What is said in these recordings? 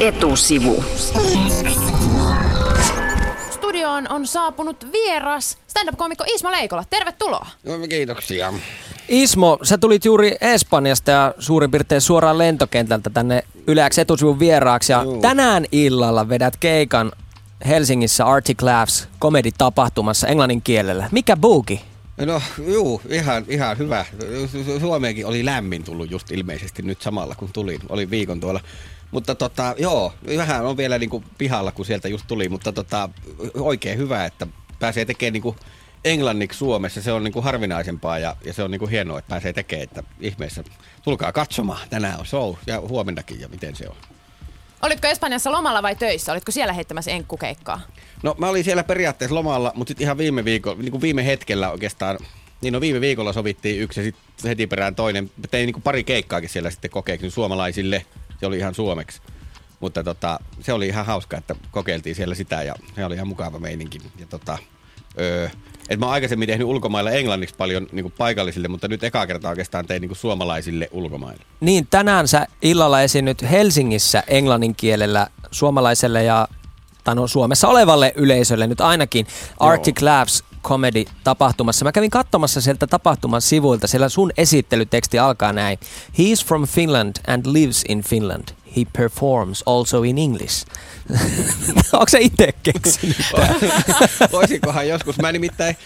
etusivu. Studioon on saapunut vieras stand-up-komikko Ismo Leikola. Tervetuloa. No, kiitoksia. Ismo, sä tulit juuri Espanjasta ja suurin piirtein suoraan lentokentältä tänne Yleäks etusivun vieraaksi. Ja Juu. tänään illalla vedät keikan Helsingissä Arctic Laughs komeditapahtumassa englannin kielellä. Mikä buuki? No juu, ihan, ihan hyvä. Su- Su- Suomeenkin oli lämmin tullut just ilmeisesti nyt samalla kun tulin. Oli viikon tuolla. Mutta tota, joo, vähän on vielä niinku pihalla kun sieltä just tuli, mutta tota, oikein hyvä, että pääsee tekemään niinku englanniksi Suomessa. Se on niinku harvinaisempaa ja, ja se on niinku hienoa, että pääsee tekemään, että ihmeessä tulkaa katsomaan. Tänään on show ja huomennakin ja miten se on. Olitko Espanjassa lomalla vai töissä? Olitko siellä heittämässä enkkukeikkaa? No mä olin siellä periaatteessa lomalla, mutta sitten ihan viime viikolla, niin kuin viime hetkellä oikeastaan, niin no viime viikolla sovittiin yksi ja sitten heti perään toinen. Mä Tein niin kuin pari keikkaakin siellä sitten kokeeksi niin suomalaisille. Se oli ihan suomeksi. Mutta tota, se oli ihan hauska, että kokeiltiin siellä sitä ja se oli ihan mukava meininki. Ja tota, öö, et mä oon aikaisemmin tehnyt ulkomailla englanniksi paljon niin kuin paikallisille, mutta nyt eka kertaa oikeastaan tein niin kuin suomalaisille ulkomailla. Niin, tänään sä illalla esiinnyt Helsingissä englannin kielellä suomalaiselle ja tai no, Suomessa olevalle yleisölle nyt ainakin Arctic Laughs comedy-tapahtumassa. Mä kävin katsomassa sieltä tapahtuman sivuilta, siellä sun esittelyteksti alkaa näin. He's from Finland and lives in Finland. He performs also in English. Onko se itse keksinyt? Voisikohan joskus, mä nimittäin,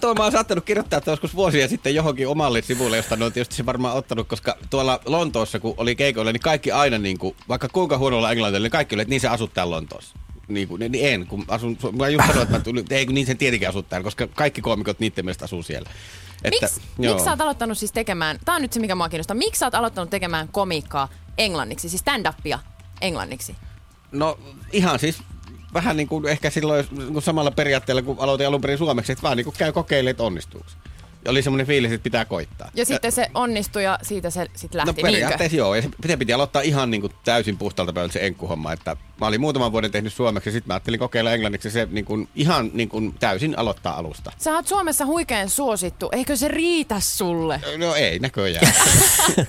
tuo mä oon saattanut kirjoittaa että joskus vuosia sitten johonkin omalle sivulle, josta ne on tietysti se varmaan ottanut, koska tuolla Lontoossa, kun oli keikoilla, niin kaikki aina, niin kuin, vaikka kuinka huonolla englannilla, niin kaikki oli, että niin se asut täällä Lontoossa. Niin, kuin, niin en, kun asun, mä just sanoin, että mä tulin, ei kun niin sen tietenkin asut täällä, koska kaikki koomikot niiden mielestä asuu siellä. Miksi miksi sä oot aloittanut siis tekemään, tää on nyt se mikä mua kiinnostaa, miksi sä oot aloittanut tekemään komiikkaa englanniksi, siis stand-upia englanniksi? No ihan siis vähän niin kuin ehkä silloin kuin samalla periaatteella, kun aloitin alun perin suomeksi, että vaan niin kuin käy kokeilemaan, että onnistuuko. Ja oli semmoinen fiilis, että pitää koittaa. Ja sitten se onnistui ja siitä se sitten No lähti, niinkö? periaatteessa joo, ja se piti, piti aloittaa ihan niin kuin täysin puhtaalta pöydältä se enkkuhomma, että mä olin muutaman vuoden tehnyt suomeksi ja sitten mä ajattelin kokeilla englanniksi ja se niin kuin, ihan niin kuin täysin aloittaa alusta. Sä oot Suomessa huikean suosittu, eikö se riitä sulle? No ei näköjään.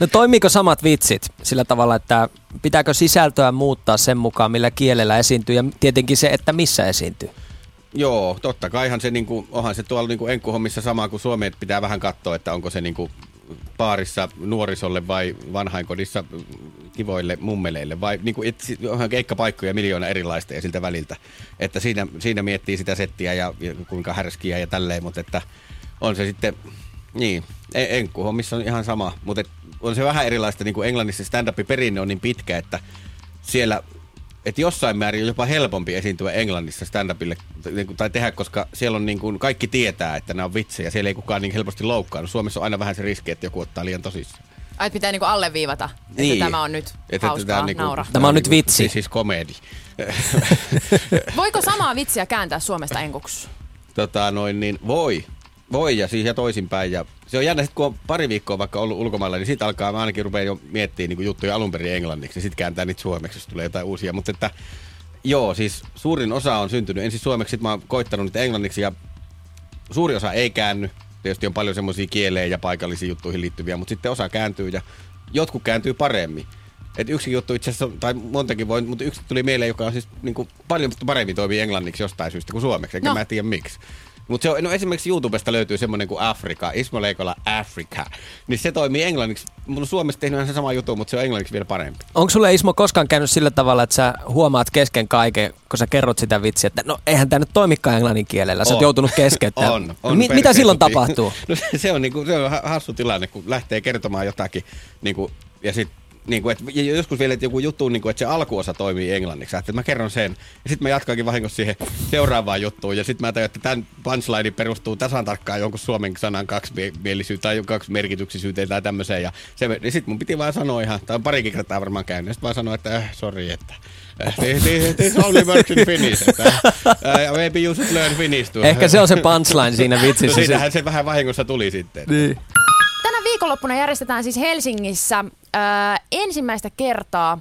No toimiiko samat vitsit sillä tavalla, että pitääkö sisältöä muuttaa sen mukaan, millä kielellä esiintyy ja tietenkin se, että missä esiintyy? Joo, totta kaihan se, niin kuin, onhan se tuolla niin kuin enkkuhommissa sama kuin Suomeen, että pitää vähän katsoa, että onko se niin kuin baarissa nuorisolle vai vanhainkodissa kivoille mummeleille vai niin kuin, et, onhan keikkapaikkoja miljoona erilaista ja siltä väliltä. Että siinä, siinä miettii sitä settiä ja, ja kuinka härskiä ja tälleen, mutta että on se sitten, niin, en- enkkuhommissa on ihan sama, mutta on se vähän erilaista, niin kuin Englannissa stand perinne on niin pitkä, että siellä että jossain määrin on jopa helpompi esiintyä Englannissa stand-upille niin tai tehdä, koska siellä on niin kuin, kaikki tietää, että nämä on vitsejä. Siellä ei kukaan niin helposti loukkaannut. Suomessa on aina vähän se riski, että joku ottaa liian tosissaan. Ai, pitää niinku alleviivata, että Niin. tämä on nyt Että hauskaa, tämä on niinku- naura. Tämä on nyt vitsi. Siis, siis komedi. Voiko samaa vitsiä kääntää Suomesta enkuksi? tota, noin, niin voi. Voi ja siihen toisinpäin. Ja se on jännä, sit kun on pari viikkoa vaikka ollut ulkomailla, niin sitten alkaa, mä ainakin rupean jo miettimään niin juttuja alun perin englanniksi ja sitten kääntää niitä suomeksi, jos tulee jotain uusia. Mutta että joo, siis suurin osa on syntynyt ensin suomeksi, sitten mä oon koittanut niitä englanniksi ja suuri osa ei käänny. Tietysti on paljon semmoisia kieleen ja paikallisiin juttuihin liittyviä, mutta sitten osa kääntyy ja jotkut kääntyy paremmin. Et yksi juttu itse asiassa, tai montakin voi, mutta yksi tuli mieleen, joka on siis niin kuin, paljon paremmin toimii englanniksi jostain syystä kuin suomeksi, enkä No. no. mä tiedä miksi. Mutta no esimerkiksi YouTubesta löytyy semmoinen kuin Afrika, Ismo Leikola Africa. Niin se toimii englanniksi. Mun on Suomessa tehnyt ihan se sama juttu, mutta se on englanniksi vielä parempi. Onko sulle Ismo koskaan käynyt sillä tavalla, että sä huomaat kesken kaiken, kun sä kerrot sitä vitsiä, että no eihän tämä nyt toimikaan englannin kielellä, sä oot joutunut keskeyttämään. On, on Mi- mitä silloin tapahtuu? No se, se on, niinku, se on ha- hassu tilanne, kun lähtee kertomaan jotakin niinku, ja sitten Niinku, et, ja joskus vielä, että joku juttu, niinku, että se alkuosa toimii englanniksi. Että mä kerron sen, ja sitten mä jatkankin vahingossa siihen seuraavaan juttuun. Ja sitten mä tajun, että tämän punchline perustuu tasan tarkkaan jonkun suomen sanan kaksimielisyyteen tai kaksi merkityksisyyteen tai tämmöiseen. Ja, se, ja sitten mun piti vaan sanoa ihan, tai parikin kertaa varmaan käynyt, ja sitten vaan sanoa, että äh, sorry, että äh, this, only works in Finnish. Että, äh, maybe you should learn Finnish. Ehkä se on se punchline siinä vitsissä. Siinähän se vähän vahingossa tuli sitten. Niin. Viikonloppuna järjestetään siis Helsingissä ää, ensimmäistä kertaa,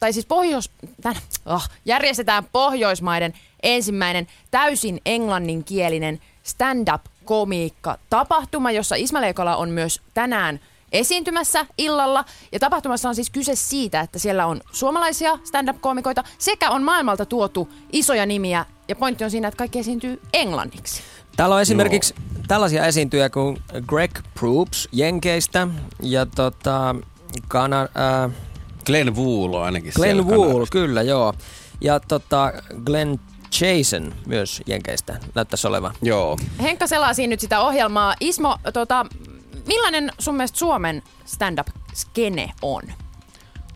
tai siis Pohjois, tän, oh, järjestetään Pohjoismaiden ensimmäinen täysin englanninkielinen stand-up komiikka tapahtuma, jossa Isma Leikola on myös tänään esiintymässä illalla. Ja tapahtumassa on siis kyse siitä, että siellä on suomalaisia stand-up-koomikoita sekä on maailmalta tuotu isoja nimiä. Ja pointti on siinä, että kaikki esiintyy englanniksi. Täällä on esimerkiksi no. tällaisia esiintyjä kuin Greg Proops Jenkeistä ja tota, Kana, äh, Glenn Wool on ainakin Glenn Wool, kyllä joo. Ja tota, Glenn Jason myös Jenkeistä näyttäisi olevan. Joo. Henkka selasi nyt sitä ohjelmaa. Ismo, tota, millainen sun mielestä Suomen stand-up-skene on?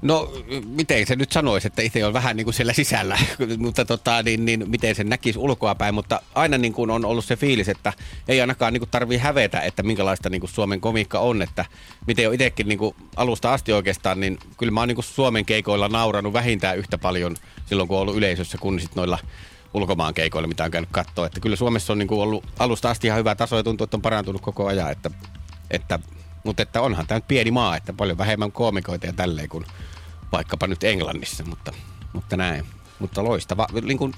No, miten se nyt sanoisi, että itse on vähän niin kuin siellä sisällä, mutta tota, niin, niin, miten se näkisi ulkoapäin, mutta aina niin kuin on ollut se fiilis, että ei ainakaan niin kuin tarvii hävetä, että minkälaista niin kuin Suomen komiikka on, että miten on itsekin niin kuin alusta asti oikeastaan, niin kyllä mä oon niin kuin Suomen keikoilla nauranut vähintään yhtä paljon silloin, kun on ollut yleisössä, kuin sitten noilla ulkomaan keikoilla, mitä on käynyt katsoa. Että kyllä Suomessa on niin kuin ollut alusta asti ihan hyvä taso ja tuntuu, että on parantunut koko ajan. Että, että, mutta että onhan tämä pieni maa, että paljon vähemmän koomikoita ja tälleen kuin vaikkapa nyt Englannissa, mutta, mutta näin. Mutta loistava, niin kuin,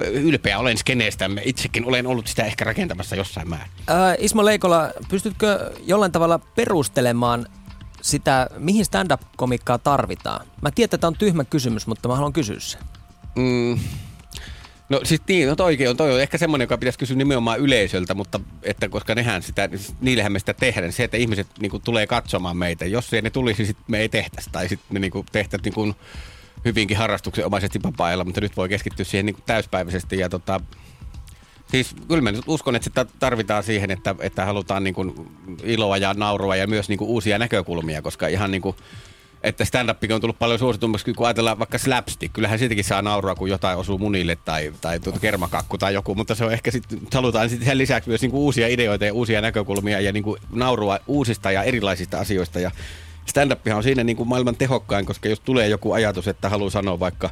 ylpeä olen skeneestämme. Itsekin olen ollut sitä ehkä rakentamassa jossain määrin. Ää, Ismo Leikola, pystytkö jollain tavalla perustelemaan sitä, mihin stand-up-komikkaa tarvitaan? Mä tiedän, että tämä on tyhmä kysymys, mutta mä haluan kysyä sen. Mm, No siis niin, no toi on, toi on ehkä semmoinen, joka pitäisi kysyä nimenomaan yleisöltä, mutta että koska nehän sitä, niillehän me sitä tehdään, niin se, että ihmiset niin tulee katsomaan meitä. Jos se ne tulisi, sit me ei tehtäisi, tai sitten me niin tehtäisiin niin hyvinkin harrastuksenomaisesti vapaa mutta nyt voi keskittyä siihen niin täyspäiväisesti. Ja tota, siis kyllä mä nyt uskon, että sitä tarvitaan siihen, että, että halutaan niin kuin, iloa ja naurua ja myös niin kuin, uusia näkökulmia, koska ihan niin kuin, että stand on tullut paljon suositummaksi, kun ajatellaan vaikka slapstick. Kyllähän siitäkin saa naurua, kun jotain osuu munille tai, tai tuota kermakakku tai joku, mutta se on ehkä sitten, halutaan sitten sen lisäksi myös niinku uusia ideoita ja uusia näkökulmia ja niinku naurua uusista ja erilaisista asioista. Ja stand on siinä niinku maailman tehokkain, koska jos tulee joku ajatus, että haluaa sanoa vaikka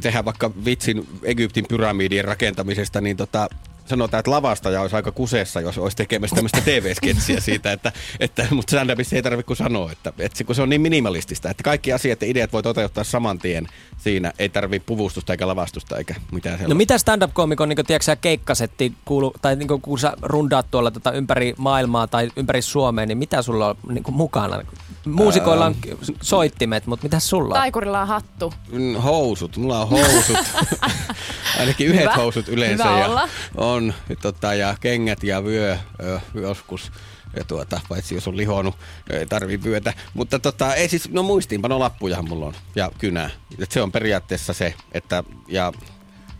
tehdä vaikka vitsin Egyptin pyramidien rakentamisesta, niin tota, sanotaan, että lavastaja olisi aika kuseessa, jos olisi tekemässä tämmöistä TV-sketsiä siitä, että, että mutta stand ei tarvitse kuin sanoa, että, että kun se on niin minimalistista, että kaikki asiat ja ideat voi toteuttaa saman tien siinä, ei tarvitse puvustusta eikä lavastusta eikä mitään sellaista. No mitä stand-up-komikon, niin tiedätkö keikkasetti, kuulu, tai niin kun sä rundaat tuolla tota, ympäri maailmaa tai ympäri Suomea, niin mitä sulla on niin mukana? Muusikoilla on soittimet, mutta mitä sulla on? Taikurilla on hattu. Mm, housut, mulla on housut. Ainakin yhdet Hyvä. housut yleensä. Hyvä ja olla. On, tota, ja kengät ja vyö ö, joskus. Ja tuota, paitsi jos on lihonut, ei tarvii vyötä. Mutta tota, ei siis, no muistiinpanolappujahan mulla on ja kynä. Et se on periaatteessa se, että ja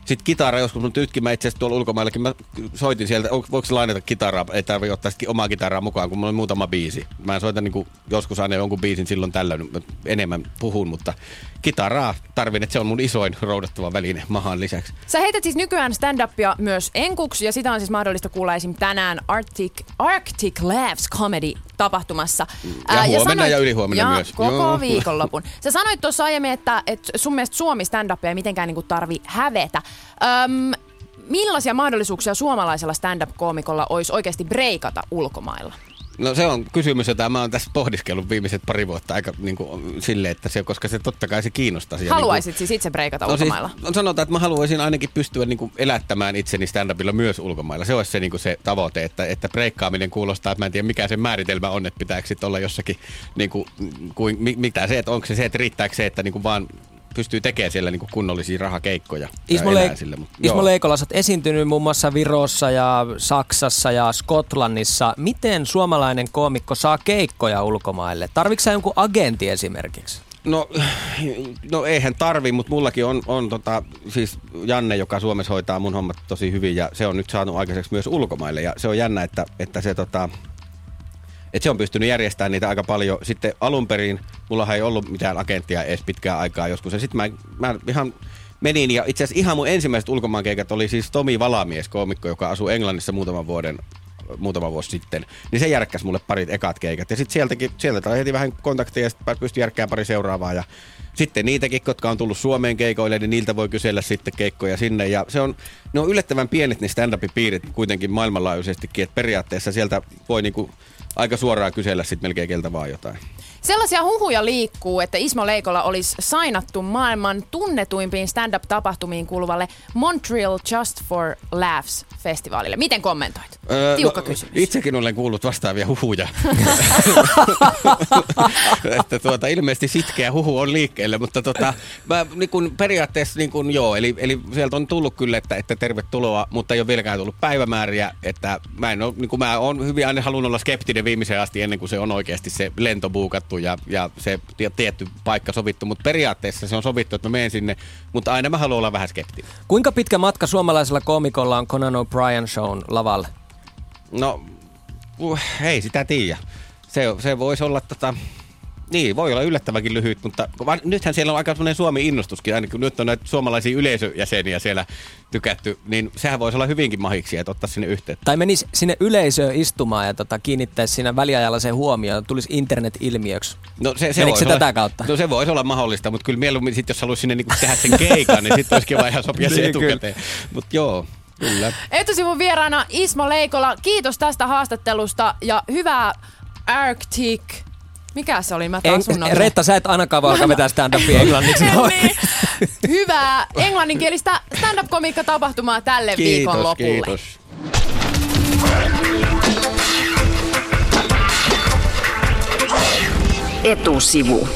sitten kitara joskus mun tytki, mä itse asiassa tuolla ulkomaillakin, mä soitin sieltä, voiko se lainata kitaraa, ei tarvi ottaa omaa kitaraa mukaan, kun mulla on muutama biisi. Mä soitan niin joskus aina jonkun biisin silloin tällöin, enemmän puhun, mutta kitaraa tarvin, että se on mun isoin roudattava väline mahan lisäksi. Sä heität siis nykyään stand-upia myös enkuksi, ja sitä on siis mahdollista kuulla esim. tänään Arctic, Arctic Laughs Comedy tapahtumassa. Ja Ää, huomenna ja, sanoit, ja ylihuomenna ja myös. koko Joo. viikonlopun. Sä sanoit tuossa aiemmin, että, että sun mielestä Suomi stand-upia ei mitenkään niin tarvi hävetä. Öm, millaisia mahdollisuuksia suomalaisella stand-up-koomikolla olisi oikeasti breikata ulkomailla? No se on kysymys, jota mä oon tässä pohdiskellut viimeiset pari vuotta aika niin kuin, sille, että se, koska se totta kai se kiinnostaa. Haluaisit niin kuin, siis itse breikata no, siis ulkomailla? Siis, on sanotaan, että mä haluaisin ainakin pystyä niin kuin, elättämään itseni stand-upilla myös ulkomailla. Se olisi se, niin kuin, se tavoite, että, että breikkaaminen kuulostaa, että mä en tiedä mikä se määritelmä on, että pitääkö sitten olla jossakin, niin kuin, kuin, mitä se, että onko se se, että riittääkö se, että niin kuin vaan pystyy tekemään siellä niin kunnollisia rahakeikkoja. Ismo, Le- sille, mutta, Ismo Leikola, olet esiintynyt muun muassa Virossa ja Saksassa ja Skotlannissa. Miten suomalainen koomikko saa keikkoja ulkomaille? Tarvitsetko jonkun agentti esimerkiksi? No, no eihän tarvi, mutta mullakin on, on tota, siis Janne, joka Suomessa hoitaa mun hommat tosi hyvin ja se on nyt saanut aikaiseksi myös ulkomaille ja se on jännä, että, että se tota, että se on pystynyt järjestämään niitä aika paljon. Sitten alun perin, mulla ei ollut mitään agenttia edes pitkään aikaa joskus. Ja sitten mä, mä ihan menin ja itse asiassa ihan mun ensimmäiset ulkomaankeikat oli siis Tomi Valamies, koomikko, joka asuu Englannissa muutaman vuoden muutama vuosi sitten, niin se järkkäsi mulle parit ekat keikat. Ja sitten sieltäkin, sieltä heti vähän kontakteja ja sitten pystyi järkkään pari seuraavaa. Ja sitten niitäkin, jotka on tullut Suomeen keikoille, niin niiltä voi kysellä sitten keikkoja sinne. Ja se on, ne on yllättävän pienet ne stand-up-piirit kuitenkin maailmanlaajuisestikin, että periaatteessa sieltä voi niinku aika suoraan kysellä sitten melkein keltä vaan jotain. Sellaisia huhuja liikkuu, että Ismo Leikola olisi sainattu maailman tunnetuimpiin stand-up-tapahtumiin kuuluvalle Montreal Just for Laughs festivaalille. Miten kommentoit? Öö, Tiukka no, kysymys. Itsekin olen kuullut vastaavia huhuja. että tuota, ilmeisesti sitkeä huhu on liikkeelle, mutta tota, mä, niin kun, periaatteessa niin kun, joo, eli, eli sieltä on tullut kyllä, että, että tervetuloa, mutta ei ole vieläkään tullut päivämääriä, että mä en ole, niin kun mä oon hyvin aina halunnut olla skeptinen viimeiseen asti ennen kuin se on oikeasti se lento buukattu ja, ja se tietty paikka sovittu, mutta periaatteessa se on sovittu, että mä menen sinne, mutta aina mä haluan olla vähän skeptinen. Kuinka pitkä matka suomalaisella komikolla on Conan O'Brien Shown lavalle? No, uh, ei sitä tiedä. Se, se voisi olla tota, niin, voi olla yllättävänkin lyhyt, mutta vaan, nythän siellä on aika sellainen Suomi-innostuskin, ainakin nyt on näitä suomalaisia yleisöjäseniä siellä tykätty, niin sehän voisi olla hyvinkin mahiksi, että ottaa sinne yhteyttä. Tai menisi sinne yleisöön istumaan ja tota, kiinnittäisi siinä väliajalla sen huomioon, tulisi internet-ilmiöksi. No se, se, se olla, tätä kautta? No se voisi olla mahdollista, mutta kyllä mieluummin sit, jos haluaisi sinne niinku tehdä sen keikan, niin sitten olisi kiva ihan sopia se niin, etukäteen. Mutta joo, Kyllä. Etusivun vieraana Ismo Leikola, kiitos tästä haastattelusta ja hyvää Arctic mikä se oli? Mä taas en, Reetta, sä et ainakaan alkaa vetää stand-upia englanniksi. niin. Hyvää englanninkielistä stand-up-komiikka-tapahtumaa tälle kiitos, viikonlopulle. Kiitos. Etusivu.